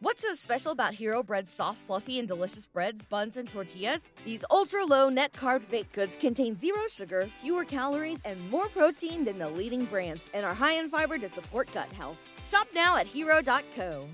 What's so special about Hero Bread's soft, fluffy, and delicious breads, buns, and tortillas? These ultra low net carb baked goods contain zero sugar, fewer calories, and more protein than the leading brands, and are high in fiber to support gut health. Shop now at hero.co.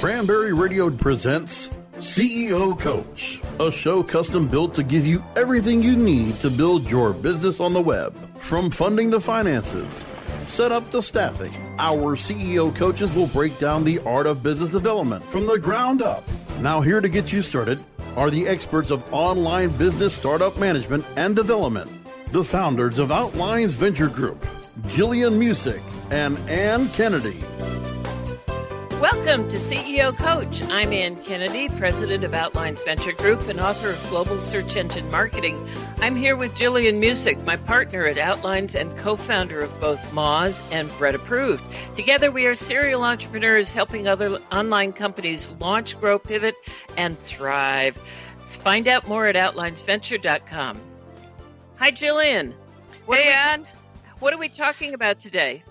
Cranberry Radio presents CEO Coach, a show custom built to give you everything you need to build your business on the web. From funding the finances, set up to staffing, our CEO coaches will break down the art of business development from the ground up. Now, here to get you started are the experts of online business startup management and development, the founders of Outlines Venture Group, Jillian Muessig and Ann Kennedy. Welcome to CEO Coach. I'm Ann Kennedy, president of Outlines Venture Group and author of Global Search Engine Marketing. I'm here with Jillian Muessig, my partner at Outlines and co founder of both Moz and Bread Approved. Together, we are serial entrepreneurs helping other online companies launch, grow, pivot, and thrive. Find out more at outlinesventure.com. Hi, Jillian. What hey, Ann. What are we talking about today?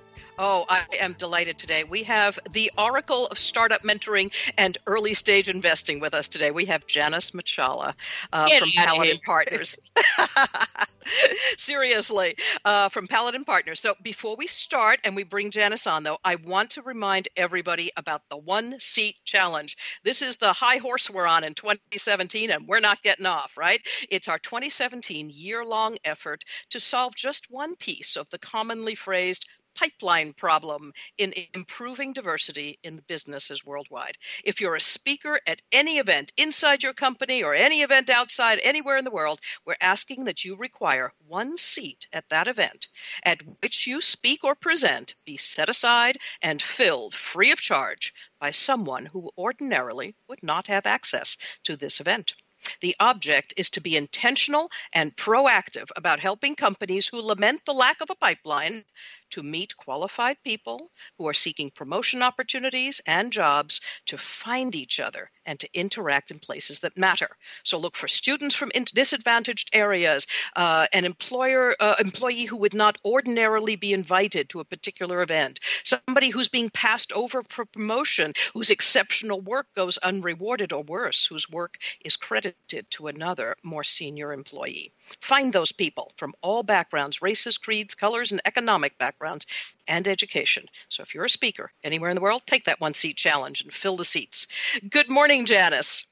Oh, I am delighted today. We have the Oracle of Startup Mentoring and Early Stage Investing with us today. We have Janice Machala uh, from Paladin Partners. Seriously, uh, from Paladin Partners. So before we start and we bring Janice on, though, I want to remind everybody about the One Seat Challenge. This is the high horse we're on in 2017, and we're not getting off, right? It's our 2017 year long effort to solve just one piece of the commonly phrased pipeline problem in improving diversity in businesses worldwide. If you're a speaker at any event inside your company or any event outside anywhere in the world, we're asking that you require one seat at that event at which you speak or present be set aside and filled free of charge by someone who ordinarily would not have access to this event. The object is to be intentional and proactive about helping companies who lament the lack of a pipeline to meet qualified people who are seeking promotion opportunities and jobs to find each other and to interact in places that matter. So look for students from disadvantaged areas, uh, an employer uh, employee who would not ordinarily be invited to a particular event, somebody who's being passed over for promotion, whose exceptional work goes unrewarded or worse, whose work is credited to another more senior employee. Find those people from all backgrounds, races, creeds, colors, and economic backgrounds backgrounds and education. So if you're a speaker anywhere in the world, take that one seat challenge and fill the seats. Good morning, Janice.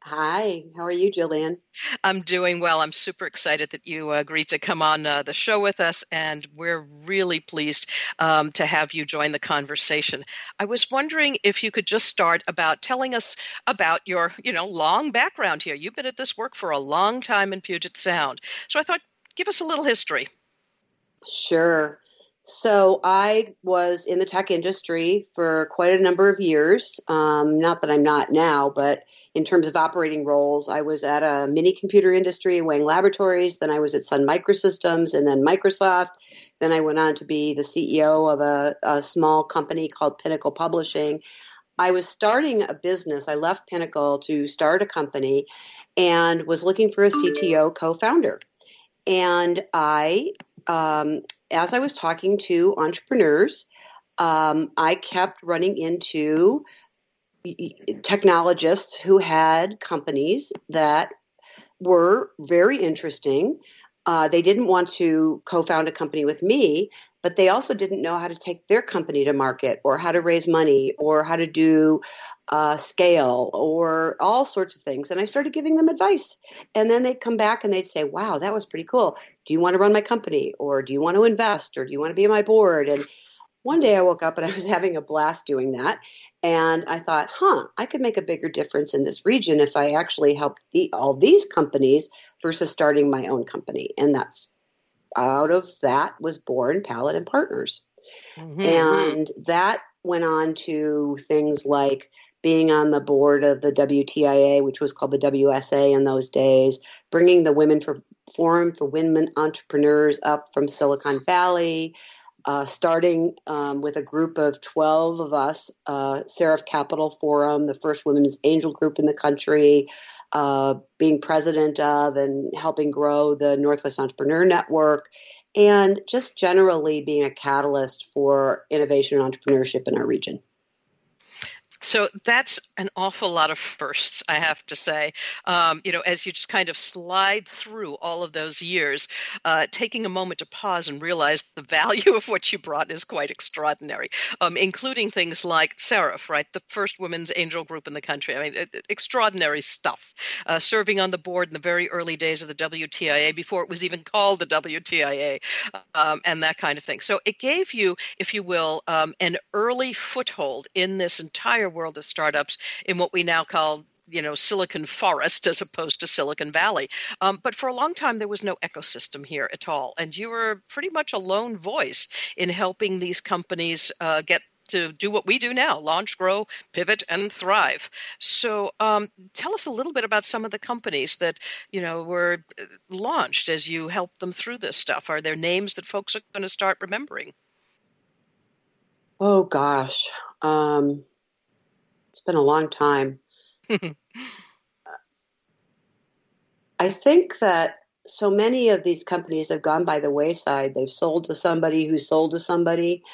Hi, how are you, Jillian? I'm doing well. I'm super excited that you agreed to come on uh, the show with us, and we're really pleased um, to have you join the conversation. I was wondering if you could just start about telling us about your, you know, long background here. You've been at this work for a long time in Puget Sound, so I thought give us a little history. Sure. So I was in the tech industry for quite a number of years. Um, not that I'm not now, but in terms of operating roles, I was at a mini computer industry, Wang Laboratories. Then I was at Sun Microsystems, and then Microsoft. Then I went on to be the CEO of a, a small company called Pinnacle Publishing. I was starting a business. I left Pinnacle to start a company, and was looking for a CTO co-founder. And I um, as I was talking to entrepreneurs, um, I kept running into technologists who had companies that were very interesting. Uh, they didn't want to co found a company with me, but they also didn't know how to take their company to market or how to raise money or how to do uh, scale or all sorts of things. And I started giving them advice. And then they'd come back and they'd say, wow, that was pretty cool. Do you want to run my company? Or do you want to invest? Or do you want to be on my board? And one day I woke up and I was having a blast doing that. And I thought, huh, I could make a bigger difference in this region if I actually helped the, all these companies versus starting my own company. And that's out of that was born Paladin Partners. Mm-hmm. And that went on to things like being on the board of the WTIA, which was called the WSA in those days, bringing the Women for Forum for Women Entrepreneurs up from Silicon Valley, uh, starting um, with a group of 12 of us, uh, Seraph Capital Forum, the first women's angel group in the country, uh, being president of and helping grow the Northwest Entrepreneur Network, and just generally being a catalyst for innovation and entrepreneurship in our region. So that's an awful lot of firsts, I have to say. Um, you know, as you just kind of slide through all of those years, uh, taking a moment to pause and realize the value of what you brought is quite extraordinary, um, including things like Seraph, right? The first women's angel group in the country. I mean, extraordinary stuff. Uh, serving on the board in the very early days of the WTIA before it was even called the WTIA um, and that kind of thing. So it gave you, if you will, um, an early foothold in this entire entire world of startups in what we now call you know silicon forest as opposed to silicon valley. Um, but for a long time there was no ecosystem here at all and you were pretty much a lone voice in helping these companies uh, get to do what we do now launch grow pivot and thrive. So um, tell us a little bit about some of the companies that you know were uh, launched as you helped them through this stuff. Are there names that folks are going to start remembering? Oh gosh. Um, it's been a long time. I think that so many of these companies have gone by the wayside. They've sold to somebody who sold to somebody.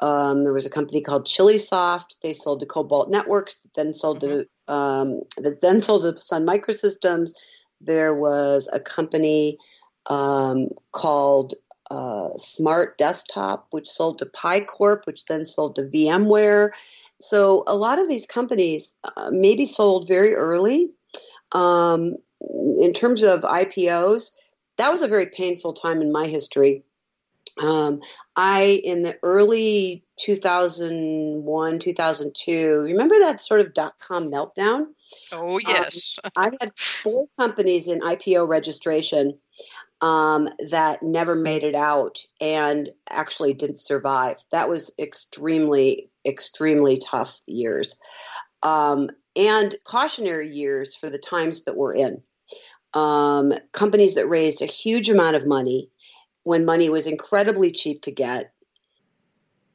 Um, there was a company called ChiliSoft. They sold to Cobalt Networks, then sold mm-hmm. to um, that then sold to Sun Microsystems. There was a company um, called uh, Smart Desktop, which sold to PiCorp, which then sold to VMware. So a lot of these companies uh, maybe sold very early. Um, in terms of IPOs, that was a very painful time in my history. Um, I, in the early 2001, 2002, remember that sort of dot com meltdown? Oh, um, yes. Um, I had four companies in IPO registration um, that never made it out and actually didn't survive. That was extremely, extremely tough years um, and cautionary years for the times that we're in. Um, companies that raised a huge amount of money when money was incredibly cheap to get,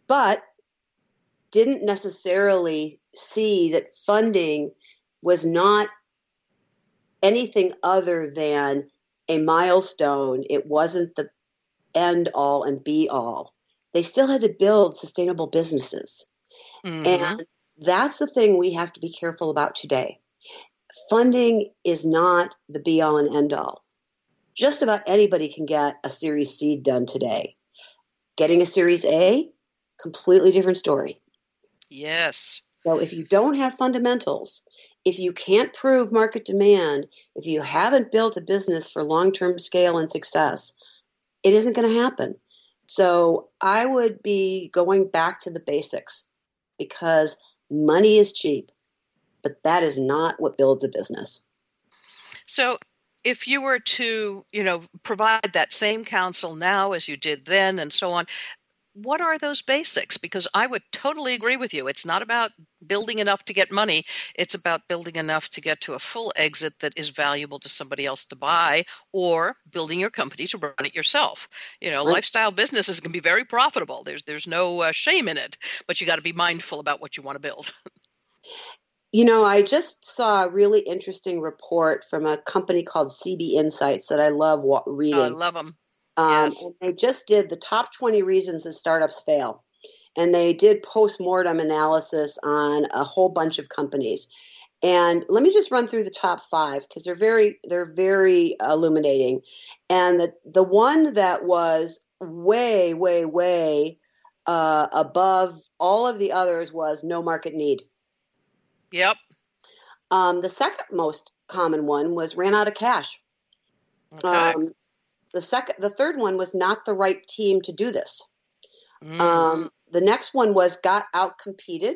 but didn't necessarily see that funding was not anything other than a milestone. It wasn't the end all and be all. They still had to build sustainable businesses. Mm-hmm. And that's the thing we have to be careful about today. Funding is not the be all and end all. Just about anybody can get a Series C done today. Getting a Series A, completely different story. Yes. So if you don't have fundamentals, if you can't prove market demand, if you haven't built a business for long term scale and success, it isn't going to happen. So I would be going back to the basics because money is cheap, but that is not what builds a business. So if you were to, you know, provide that same counsel now as you did then and so on, what are those basics? Because I would totally agree with you. It's not about building enough to get money, it's about building enough to get to a full exit that is valuable to somebody else to buy or building your company to run it yourself. You know, right. lifestyle businesses can be very profitable. There's there's no uh, shame in it, but you got to be mindful about what you want to build. You know, I just saw a really interesting report from a company called CB Insights that I love reading. Oh, I love them. Um, yes. And they just did the top 20 reasons that startups fail. And they did post mortem analysis on a whole bunch of companies. And let me just run through the top five because they're very they're very illuminating. And the the one that was way way way uh, above all of the others was no market need. Yep. Um, the second most common one was ran out of cash. Okay. Um, the second, the third one was not the right team to do this. Mm. Um, the next one was got out competed.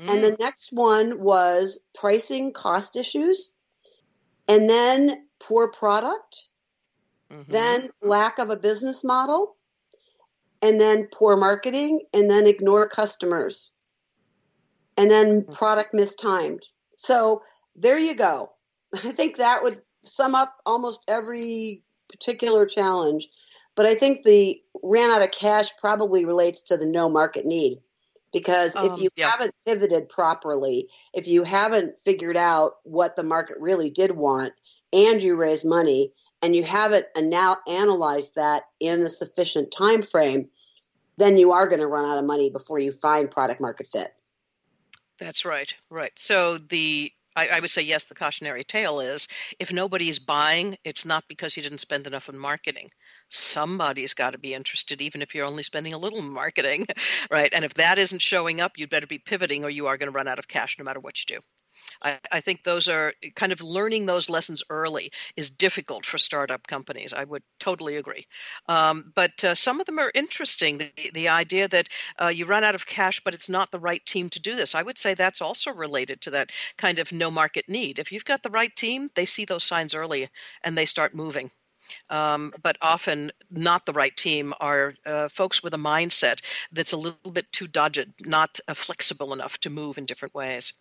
Mm. And the mm. next one was pricing cost issues. And then poor product. Mm-hmm. Then lack of a business model. And then poor marketing. And then ignore customers. And then mm. product mistimed. So there you go. I think that would sum up almost every particular challenge. But I think the ran out of cash probably relates to the no market need. Because if um, you yeah. haven't pivoted properly, if you haven't figured out what the market really did want, and you raise money, and you haven't and now analyzed that in the sufficient time frame, then you are going to run out of money before you find product market fit. That's right. Right. So the I, I, would say yes. The cautionary tale is if nobody's buying, it's not because you didn't spend enough on marketing. Somebody's got to be interested, even if you're only spending a little marketing, right? And if that isn't showing up, you'd better be pivoting, or you are going to run out of cash no matter what you do. I, I, think those are kind of learning those lessons early is difficult for startup companies. I would totally agree. Um, but uh, some of them are interesting. The, the idea that uh, you run out of cash, but it's not the right team to do this. I would say that's also related to that kind of no market need. If you've got the right team, they see those signs early and they start moving. Um, but often not the right team are uh, folks with a mindset that's a little bit too dogged, not uh, flexible enough to move in different ways.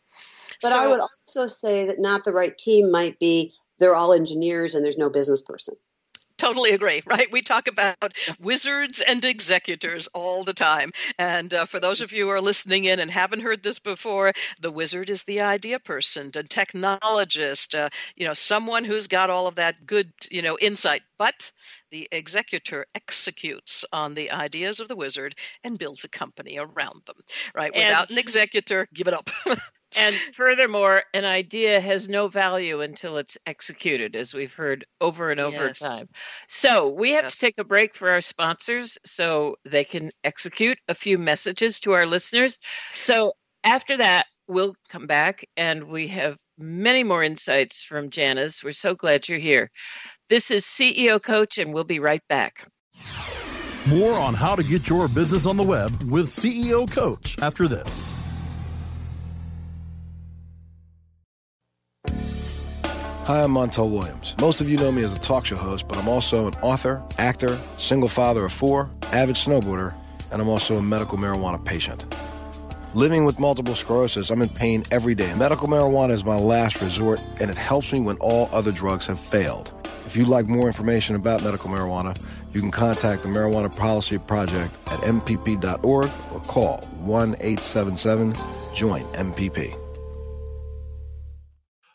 But so, I would also say that not the right team might be they're all engineers and there's no business person. Totally agree, right? We talk about wizards and executors all the time. And uh, for those of you who are listening in and haven't heard this before, the wizard is the idea person, the technologist, uh, you know, someone who's got all of that good, you know, insight. But the executor executes on the ideas of the wizard and builds a company around them, right? Without and, an executor, give it up. and furthermore, an idea has no value until it's executed, as we've heard over and over yes. time. So we have yes. to take a break for our sponsors so they can execute a few messages to our listeners. So after that, we'll come back and we have many more insights from Janice. We're so glad you're here. This is CEO Coach, and we'll be right back. More on how to get your business on the web with CEO Coach after this. Hi, I'm Montel Williams. Most of you know me as a talk show host, but I'm also an author, actor, single father of four, avid snowboarder, and I'm also a medical marijuana patient. Living with multiple sclerosis, I'm in pain every day. Medical marijuana is my last resort, and it helps me when all other drugs have failed. If you'd like more information about medical marijuana, you can contact the Marijuana Policy Project at MPP.org or call 1 877 JOIN MPP.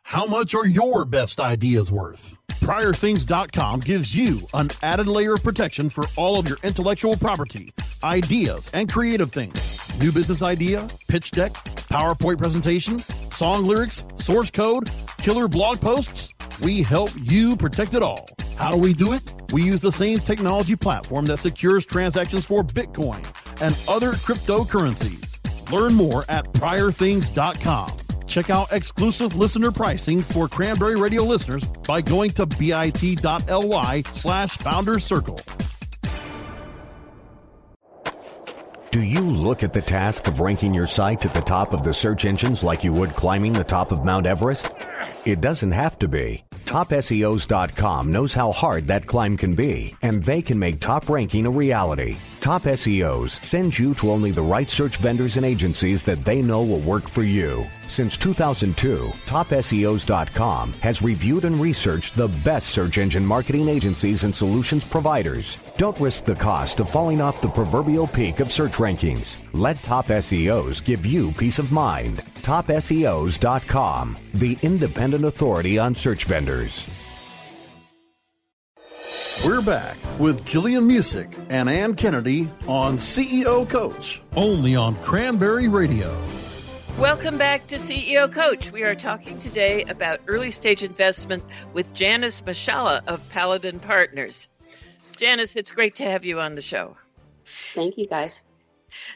How much are your best ideas worth? PriorThings.com gives you an added layer of protection for all of your intellectual property, ideas, and creative things. New business idea, pitch deck, PowerPoint presentation, song lyrics, source code, killer blog posts. We help you protect it all. How do we do it? We use the same technology platform that secures transactions for Bitcoin and other cryptocurrencies. Learn more at PriorThings.com. Check out exclusive listener pricing for Cranberry Radio listeners by going to bit.ly slash founder circle. Do you look at the task of ranking your site at the top of the search engines like you would climbing the top of Mount Everest? It doesn't have to be. TopSEOs.com knows how hard that climb can be, and they can make top ranking a reality. Top SEOs sends you to only the right search vendors and agencies that they know will work for you. Since 2002, TopSEOs.com has reviewed and researched the best search engine marketing agencies and solutions providers. Don't risk the cost of falling off the proverbial peak of search rankings. Let Top SEOs give you peace of mind. TopSEOs.com, the independent authority on search vendors. We're back with Jillian Muessig and Ann Kennedy on CEO Coach, only on Cranberry Radio. Welcome back to CEO Coach. We are talking today about early stage investment with Janice Machala of Paladin Partners. Janice, it's great to have you on the show. Thank you, guys.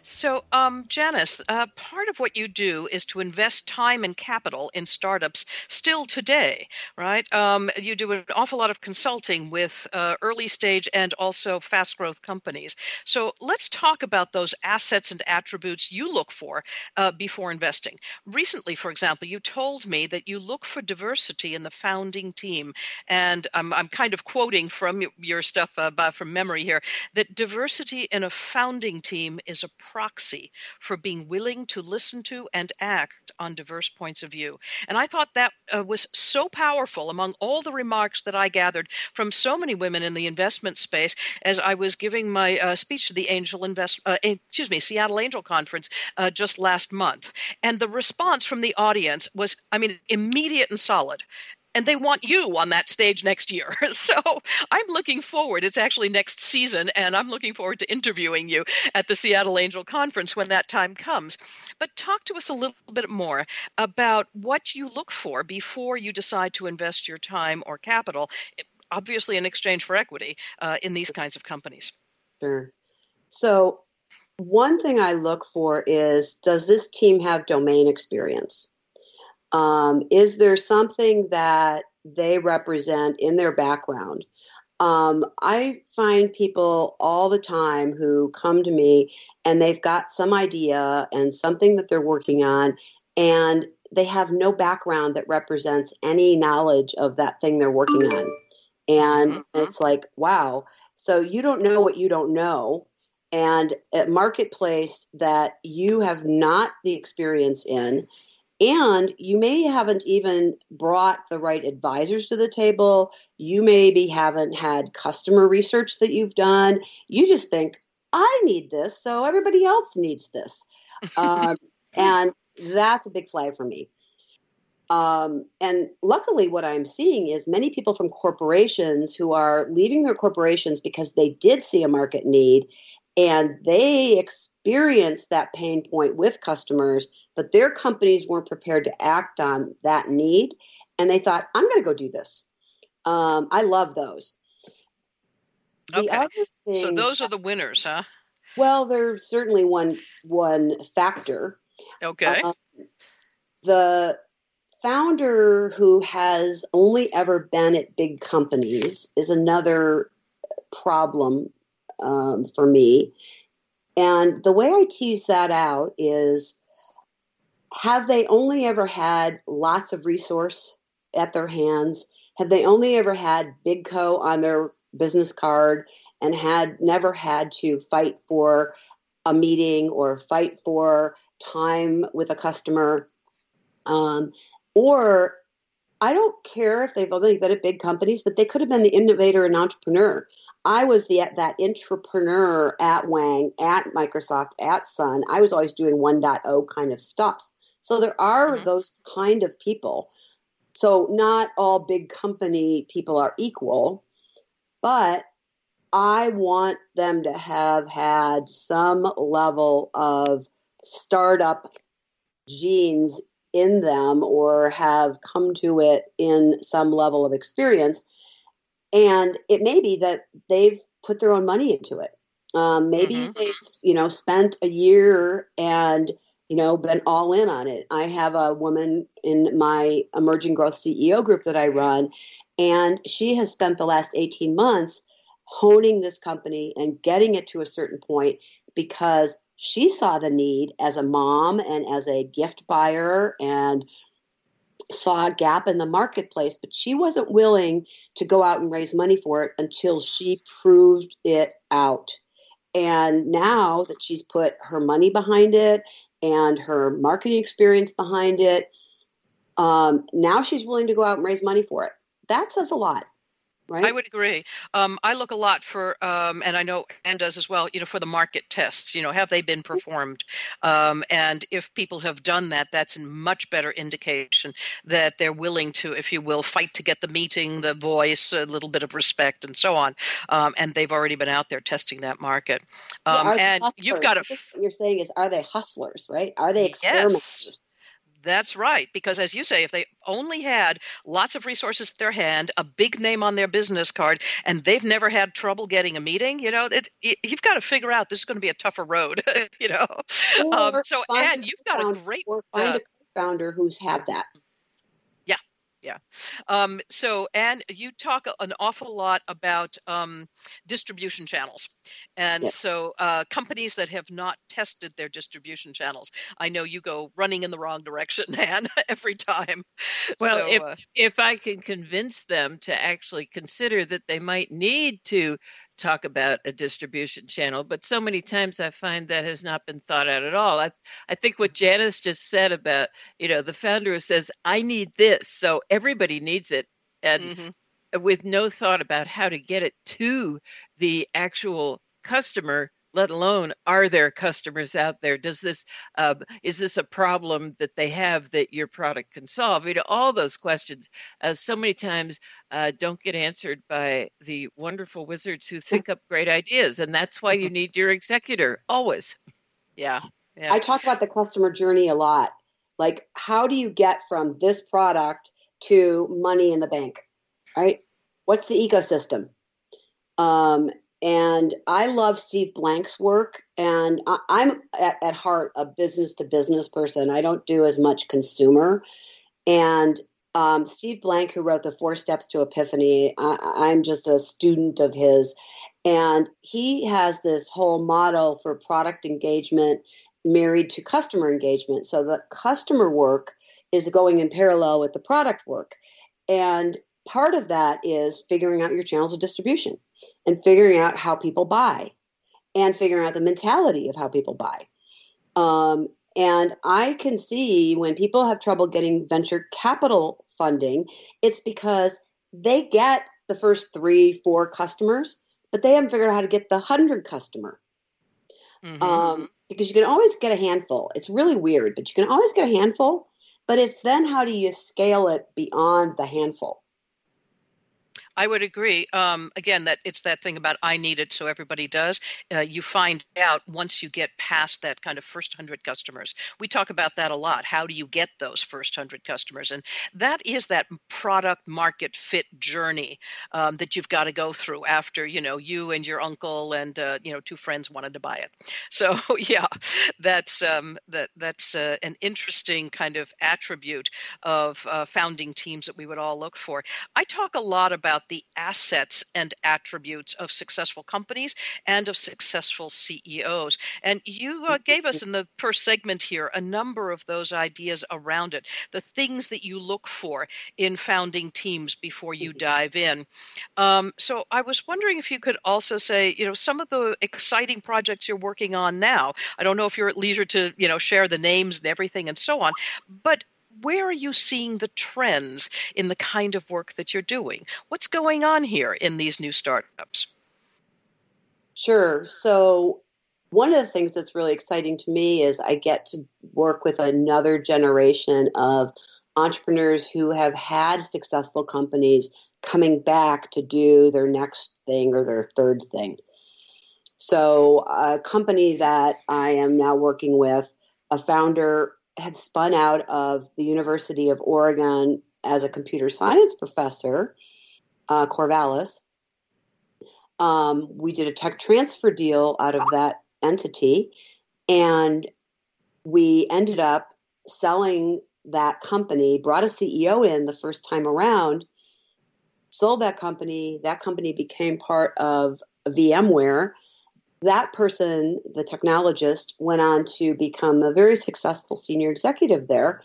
So, um, Janice, uh, part of what you do is to invest time and capital in startups still today, right? Um, you do an awful lot of consulting with uh, early stage and also fast growth companies. So, let's talk about those assets and attributes you look for uh, before investing. Recently, for example, you told me that you look for diversity in the founding team. And I'm, I'm kind of quoting from your stuff uh, from memory here that diversity in a founding team is a proxy for being willing to listen to and act on diverse points of view. And I thought that uh, was so powerful among all the remarks that I gathered from so many women in the investment space as I was giving my uh, speech to the Angel Invest, uh, excuse me, Seattle Angel Conference uh, just last month. And the response from the audience was, I mean, immediate and solid and they want you on that stage next year. So I'm looking forward. It's actually next season, and I'm looking forward to interviewing you at the Seattle Angel Conference when that time comes. But talk to us a little bit more about what you look for before you decide to invest your time or capital, obviously in exchange for equity, uh, in these kinds of companies. Sure. So, one thing I look for is does this team have domain experience? Um, is there something that they represent in their background? Um, I find people all the time who come to me and they've got some idea and something that they're working on, and they have no background that represents any knowledge of that thing they're working on. And mm-hmm. it's like, wow. So you don't know what you don't know. And a marketplace that you have not the experience in, and you may haven't even brought the right advisors to the table. You maybe haven't had customer research that you've done. You just think, I need this, so everybody else needs this. Um, and that's a big flag for me. Um, and luckily, what I'm seeing is many people from corporations who are leaving their corporations because they did see a market need and they experienced that pain point with customers but their companies weren't prepared to act on that need and they thought i'm going to go do this. Um, i love those. The okay. thing, so those are the winners huh? Well there's certainly one one factor. Okay. Um, the founder who has only ever been at big companies is another problem um, for me. And the way i tease that out is have they only ever had lots of resource at their hands? Have they only ever had Big Co on their business card and had never had to fight for a meeting or fight for time with a customer? Um, or I don't care if they've only been at big companies, but they could have been the innovator and entrepreneur. I was the that entrepreneur at Wang, at Microsoft, at Sun. I was always doing 1.0 kind of stuff. So there are mm-hmm. those kind of people. So not all big company people are equal, but I want them to have had some level of startup genes in them or have come to it in some level of experience. And it may be that they've put their own money into it. Um, maybe mm-hmm. they've, you know, spent a year and you know, been all in on it. I have a woman in my emerging growth CEO group that I run, and she has spent the last 18 months honing this company and getting it to a certain point because she saw the need as a mom and as a gift buyer and saw a gap in the marketplace, but she wasn't willing to go out and raise money for it until she proved it out. And now that she's put her money behind it and her marketing experience behind it. Um, now she's willing to go out and raise money for it. That says a lot. Right? I would agree. Um, I look a lot for, um, and I know Anne does as well. You know, for the market tests. You know, have they been performed? Um, and if people have done that, that's a much better indication that they're willing to, if you will, fight to get the meeting, the voice, a little bit of respect, and so on. Um, and they've already been out there testing that market. Yeah, um, and you've got to. What you're saying is, are they hustlers? Right? Are they experimenters? Yes. That's right. Because as you say, if they only had lots of resources at their hand, a big name on their business card, and they've never had trouble getting a meeting, you know, it, it, you've got to figure out this is going to be a tougher road, you know. Um, so, and you've got a great. Or find uh, a founder who's had that. Yeah. Um, so, and you talk an awful lot about um, distribution channels. And yes. so, uh, companies that have not tested their distribution channels, I know you go running in the wrong direction, Ann, every time. Well, so, if, uh, if I can convince them to actually consider that they might need to talk about a distribution channel, but so many times I find that has not been thought out at all. I I think what Janice just said about, you know, the founder says, I need this, so everybody needs it. And mm-hmm. with no thought about how to get it to the actual customer let alone are there customers out there? Does this uh, is this a problem that they have that your product can solve? You know all those questions uh, so many times uh, don't get answered by the wonderful wizards who think up great ideas and that's why you mm-hmm. need your executor always. Yeah, yeah. i talk about the customer journey a lot. Like how do you get from this product to money in the bank right? What's the ecosystem? Um, and I love Steve Blank's work. And I, am at, at heart a business to business person. I don't do as much consumer. And um, Steve Blank, who wrote the Four Steps to Epiphany, I, I'm just a student of his. And he has this whole model for product engagement married to customer engagement. So the customer work is going in parallel with the product work. And part of that is figuring out your channels of distribution and figuring out how people buy and figuring out the mentality of how people buy. Um, and I can see when people have trouble getting venture capital funding, it's because they get the first three, four customers, but they haven't figured out how to get the hundred customer. Mm-hmm. Um, because you can always get a handful. It's really weird, but you can always get a handful. But it's then how do you scale it beyond the handful? I would agree. Um, again, that it's that thing about I need it, so everybody does. Uh, you find out once you get past that kind of first hundred customers. We talk about that a lot. How do you get those first hundred customers? And that is that product market fit journey um, that you've got to go through after you know you and your uncle and uh, you know two friends wanted to buy it. So yeah, that's um, that that's uh, an interesting kind of attribute of uh, founding teams that we would all look for. I talk a lot about about the assets and attributes of successful companies and of successful CEOs. And you uh, gave us in the first segment here a number of those ideas around it, the things that you look for in founding teams before you dive in. Um, so I was wondering if you could also say, you know, some of the exciting projects you're working on now. I don't know if you're at leisure to, you know, share the names and everything and so on, but where are you seeing the trends in the kind of work that you're doing? What's going on here in these new startups? Sure. So, one of the things that's really exciting to me is I get to work with another generation of entrepreneurs who have had successful companies coming back to do their next thing or their third thing. So, a company that I am now working with, a founder had spun out of the University of Oregon as a computer science professor, uh, Corvallis. Um, we did a tech transfer deal out of that entity, and we ended up selling that company, brought a CEO in the first time around, sold that company. That company became part of VMware that person, the technologist, went on to become a very successful senior executive there.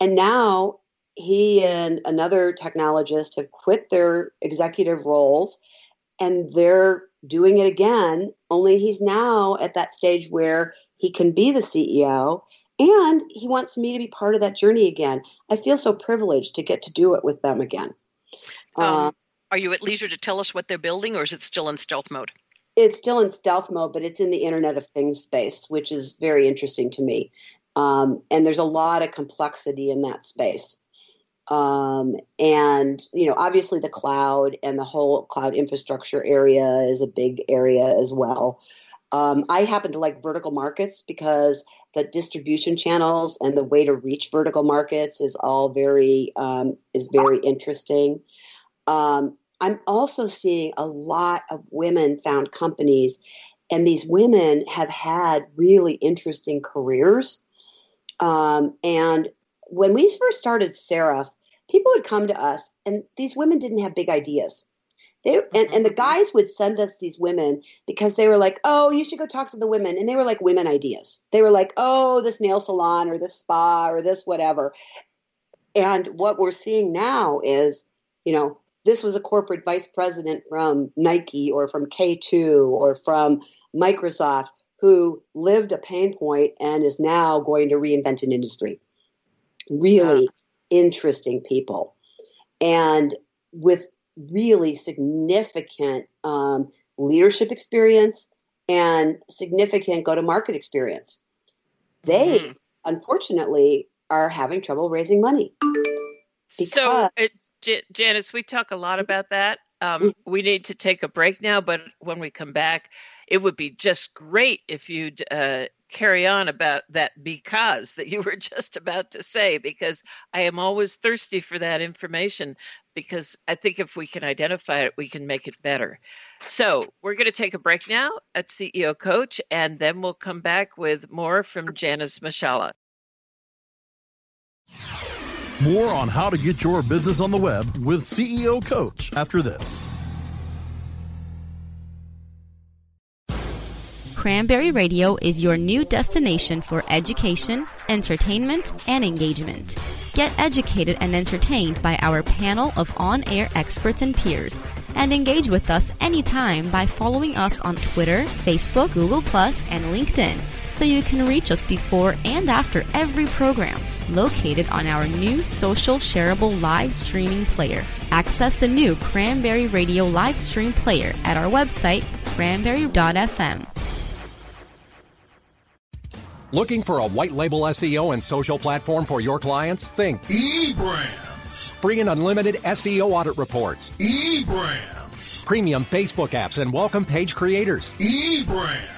And now he and another technologist have quit their executive roles and they're doing it again, only he's now at that stage where he can be the CEO and he wants me to be part of that journey again. I feel so privileged to get to do it with them again. Um, uh, are you at leisure to tell us what they're building or is it still in stealth mode? It's still in stealth mode, but it's in the Internet of Things space, which is very interesting to me. Um, and there's a lot of complexity in that space. Um, and you know, obviously, the cloud and the whole cloud infrastructure area is a big area as well. Um, I happen to like vertical markets because the distribution channels and the way to reach vertical markets is all very um, is very interesting. Um, I'm also seeing a lot of women found companies, and these women have had really interesting careers. Um, and when we first started Seraph, people would come to us, and these women didn't have big ideas. They, and, and the guys would send us these women because they were like, oh, you should go talk to the women. And they were like women ideas. They were like, oh, this nail salon or this spa or this whatever. And what we're seeing now is, you know, this was a corporate vice president from Nike or from K2 or from Microsoft who lived a pain point and is now going to reinvent an industry. Really yeah. interesting people. And with really significant um, leadership experience and significant go to market experience. They, mm-hmm. unfortunately, are having trouble raising money. Because so, Janice, we talk a lot about that. Um, mm-hmm. we need to take a break now, but when we come back, it would be just great if you'd uh, carry on about that because that you were just about to say, because I am always thirsty for that information because I think if we can identify it, we can make it better. So we're going to take a break now at CEO Coach, and then we'll come back with more from Janice Machala. More on how to get your business on the web with CEO Coach after this. Cranberry Radio is your new destination for education, entertainment, and engagement. Get educated and entertained by our panel of on air experts and peers, and engage with us anytime by following us on Twitter, Facebook, Google, and LinkedIn so you can reach us before and after every program located on our new social shareable live streaming player. Access the new Cranberry Radio live stream player at our website, cranberry.fm. Looking for a white label SEO and social platform for your clients? Think eBrands. Free and unlimited SEO audit reports. eBrands. Premium Facebook apps and welcome page creators. eBrands.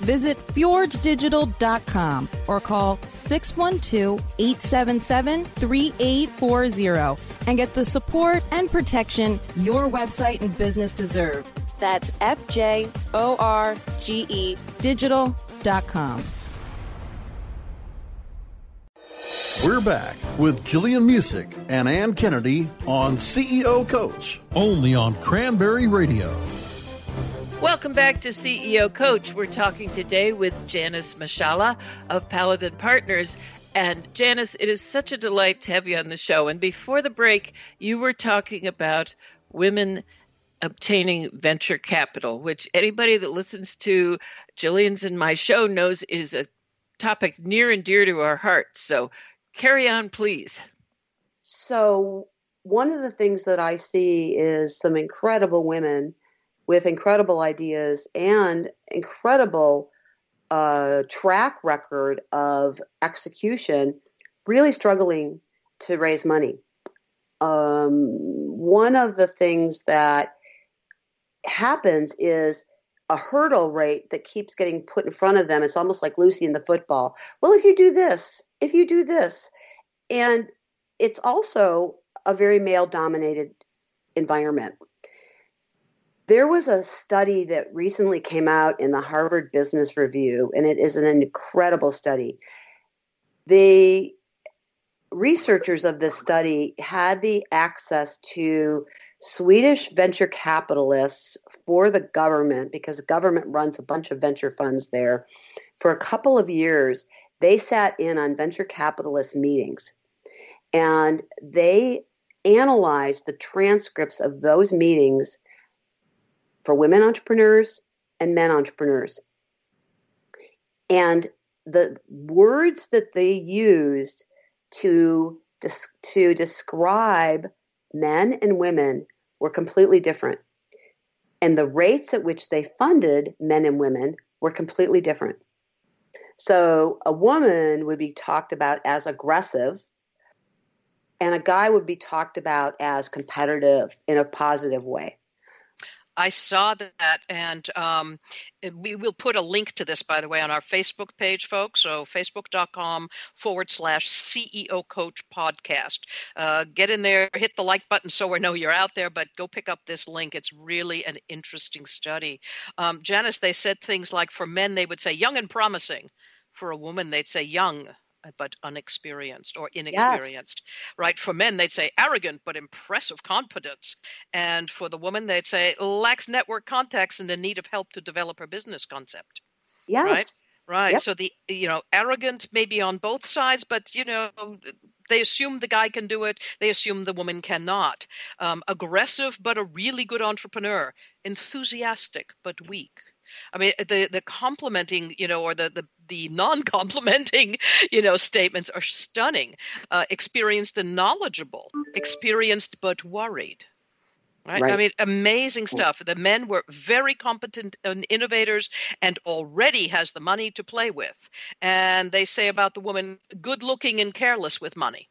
Visit fjorgedigital.com or call 612-877-3840 and get the support and protection your website and business deserve. That's F-J-O-R-G-E digital.com com. We're back with Jillian Muessig and Ann Kennedy on CEO Coach, only on Cranberry Radio. Welcome back to CEO Coach. We're talking today with Janice Machala of Paladin Partners. And Janice, it is such a delight to have you on the show. And before the break, you were talking about women obtaining venture capital, which anybody that listens to Jillian's and my show knows is a topic near and dear to our hearts. So carry on, please. So, one of the things that I see is some incredible women with incredible ideas and incredible uh, track record of execution, really struggling to raise money. Um, one of the things that happens is a hurdle rate that keeps getting put in front of them. It's almost like Lucy in the football. Well, if you do this, if you do this. And it's also a very male dominated environment. There was a study that recently came out in the Harvard Business Review, and it is an incredible study. The researchers of this study had the access to Swedish venture capitalists for the government, because the government runs a bunch of venture funds there, for a couple of years, they sat in on venture capitalist meetings and they analyzed the transcripts of those meetings for women entrepreneurs and men entrepreneurs. And the words that they used to, to describe men and women were completely different. And the rates at which they funded men and women were completely different. So a woman would be talked about as aggressive, and a guy would be talked about as competitive in a positive way. I saw that, and um, we will put a link to this, by the way, on our Facebook page, folks. So facebook.com forward slash CEO Coach Podcast. Uh, get in there, hit the like button so we know you're out there, but go pick up this link. It's really an interesting study. Um, Janice, they said things like for men, they would say young and promising. For a woman, they'd say young but unexperienced or inexperienced yes. right? For men they'd say arrogant but impressive competence and for the woman they'd say lacks network contacts and in need of help to develop her business concept yes. Right right. Yep. so the you know arrogant maybe on both sides but you know they assume the guy can do it. They assume the woman cannot. Um, aggressive but a really good entrepreneur. Enthusiastic but weak I mean, the the complimenting, you know, or the the the non-complimenting, you know, statements are stunning. Uh, experienced and knowledgeable, experienced but worried. Right? right? I mean, amazing stuff. The men were very competent and innovators and already has the money to play with. And they say about the woman, good looking and careless with money.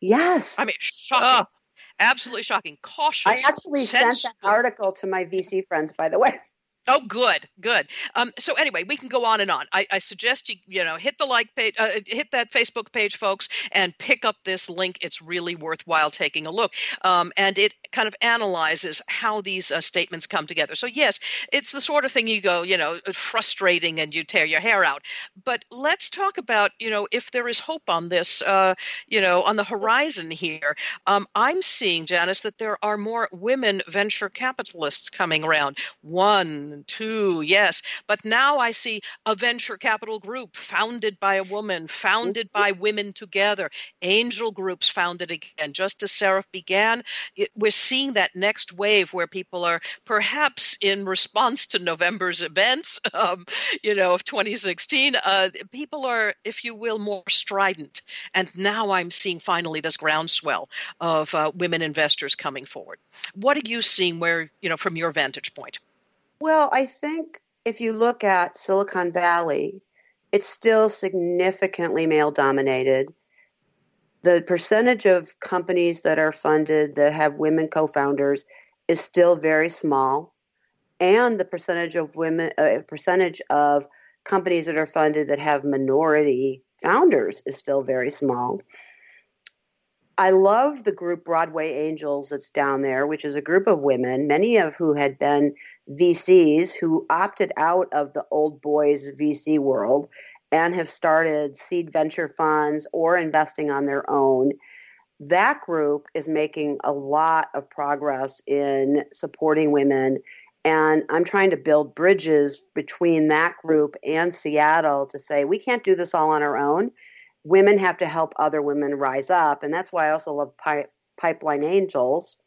Yes. I mean, shocking. Absolutely shocking. Cautious. I actually sensible. sent that article to my VC friends, by the way. Oh, good, good. Um, so anyway, we can go on and on. I, I suggest you, you know, hit the like page, uh, hit that Facebook page, folks, and pick up this link. It's really worthwhile taking a look. Um, and it kind of analyzes how these uh, statements come together. So yes, it's the sort of thing you go, you know, frustrating and you tear your hair out. But let's talk about, you know, if there is hope on this, uh, you know, on the horizon here. Um, I'm seeing, Janice, that there are more women venture capitalists coming around. One two, yes. But now I see a venture capital group founded by a woman, founded by women together, angel groups founded again. Just as Seraph began, it, we're seeing that next wave where people are perhaps in response to November's events, um, you know, of 2016, uh, people are, if you will, more strident. And now I'm seeing finally this groundswell of uh, women investors coming forward. What are you seeing where, you know, from your vantage point? Well, I think if you look at Silicon Valley, it's still significantly male dominated. The percentage of companies that are funded that have women co founders is still very small. And the percentage of women, uh, percentage of companies that are funded that have minority founders is still very small. I love the group Broadway Angels that's down there, which is a group of women, many of who had been VCs who opted out of the old boys VC world and have started seed venture funds or investing on their own. That group is making a lot of progress in supporting women. And I'm trying to build bridges between that group and Seattle to say we can't do this all on our own. Women have to help other women rise up. And that's why I also love Pi- Pipeline Angels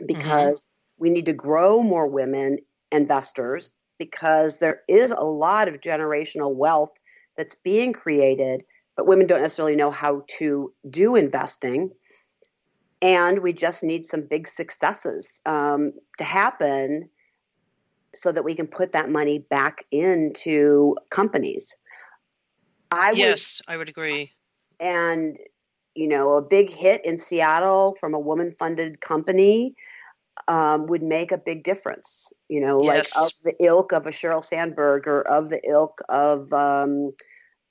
mm-hmm. because we need to grow more women investors because there is a lot of generational wealth that's being created, but women don't necessarily know how to do investing. And we just need some big successes um, to happen so that we can put that money back into companies. I yes, would, I would agree. And you know, a big hit in Seattle from a woman-funded company um, would make a big difference. You know, yes. like of the ilk of a Sheryl Sandberg or of the ilk of um,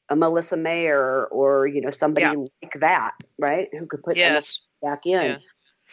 a Melissa Mayer or you know somebody yeah. like that, right? Who could put yes. back in. Yeah.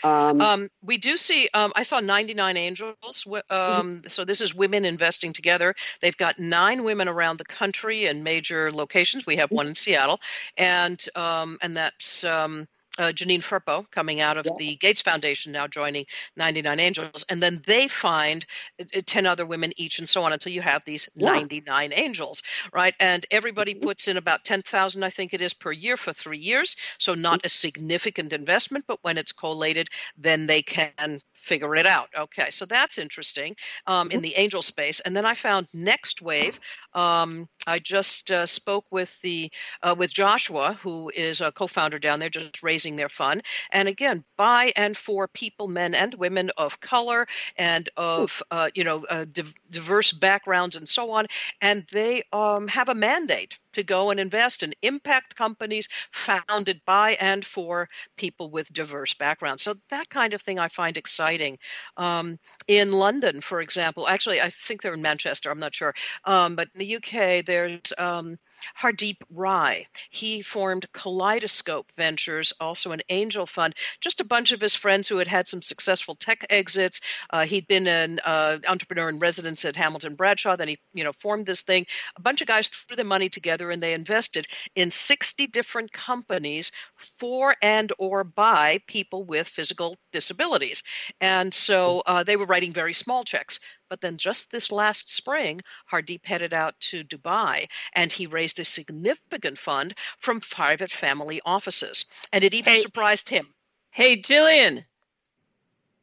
Um, um, we do see. Um, I saw 99 Angels. Mm-hmm. Um, so this is women investing together. They've got nine women around the country in major locations. We have mm-hmm. one in Seattle, and um, and that's um, uh, Janine Firpo coming out of yeah. the Gates Foundation now joining 99 Angels. And then they find uh, uh, 10 other women each and so on until you have these yeah. 99 angels, right? And everybody mm-hmm. puts in about 10,000, I think it is, per year for three years. So not mm-hmm. a significant investment, but when it's collated, then they can figure it out. Okay, so that's interesting um, in mm-hmm. the angel space. And then I found Next Wave. Um, I just uh, spoke with the uh, with Joshua, who is a co-founder down there, just raising their fund. And again, by and for people, men and women of color and of uh, you know uh, div- diverse backgrounds and so on. And they um, have a mandate to go and invest in impact companies founded by and for people with diverse backgrounds. So that kind of thing I find exciting. Um, in London, for example, actually, I think they're in Manchester. I'm not sure, um, but in the UK, there's um, Hardeep Rai. He formed Kaleidoscope Ventures, also an angel fund. Just a bunch of his friends who had had some successful tech exits. Uh, he'd been an uh, entrepreneur in residence at Hamilton Bradshaw. Then he, you know, formed this thing. A bunch of guys threw their money together and they invested in 60 different companies for and or by people with physical disabilities. And so uh, they were writing very small checks. But then just this last spring, Hardeep headed out to Dubai and he raised a significant fund from private family offices. And it even hey, surprised him. Hey, Jillian,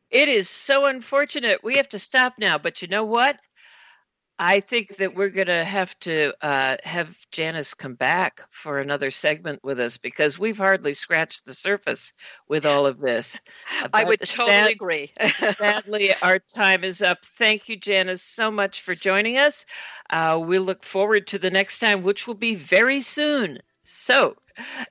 it is so unfortunate. We have to stop now. But you know what? I think that we're going to have to uh, have Janice come back for another segment with us because we've hardly scratched the surface with all of this. I would totally sad, agree. sadly, our time is up. Thank you, Janice, so much for joining us. Uh, we look forward to the next time, which will be very soon. So,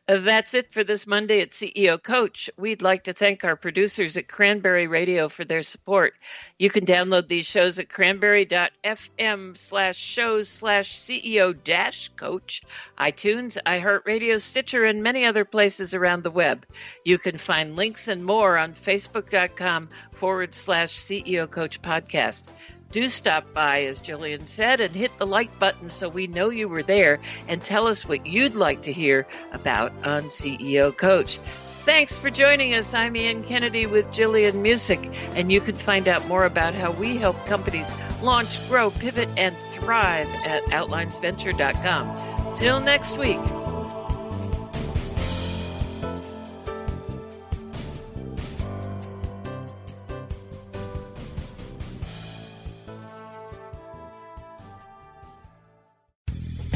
that's it for this Monday at CEO Coach. We'd like to thank our producers at Cranberry Radio for their support. You can download these shows at cranberry.fm slash shows slash CEO dash coach, iTunes, iHeartRadio, Stitcher, and many other places around the web. You can find links and more on facebook.com forward slash CEO Coach podcast do stop by, as Jillian said, and hit the like button so we know you were there and tell us what you'd like to hear about on CEO Coach. Thanks for joining us. I'm Ian Kennedy with Jillian Muessig, and you can find out more about how we help companies launch, grow, pivot, and thrive at outlinesventure.com. Till next week.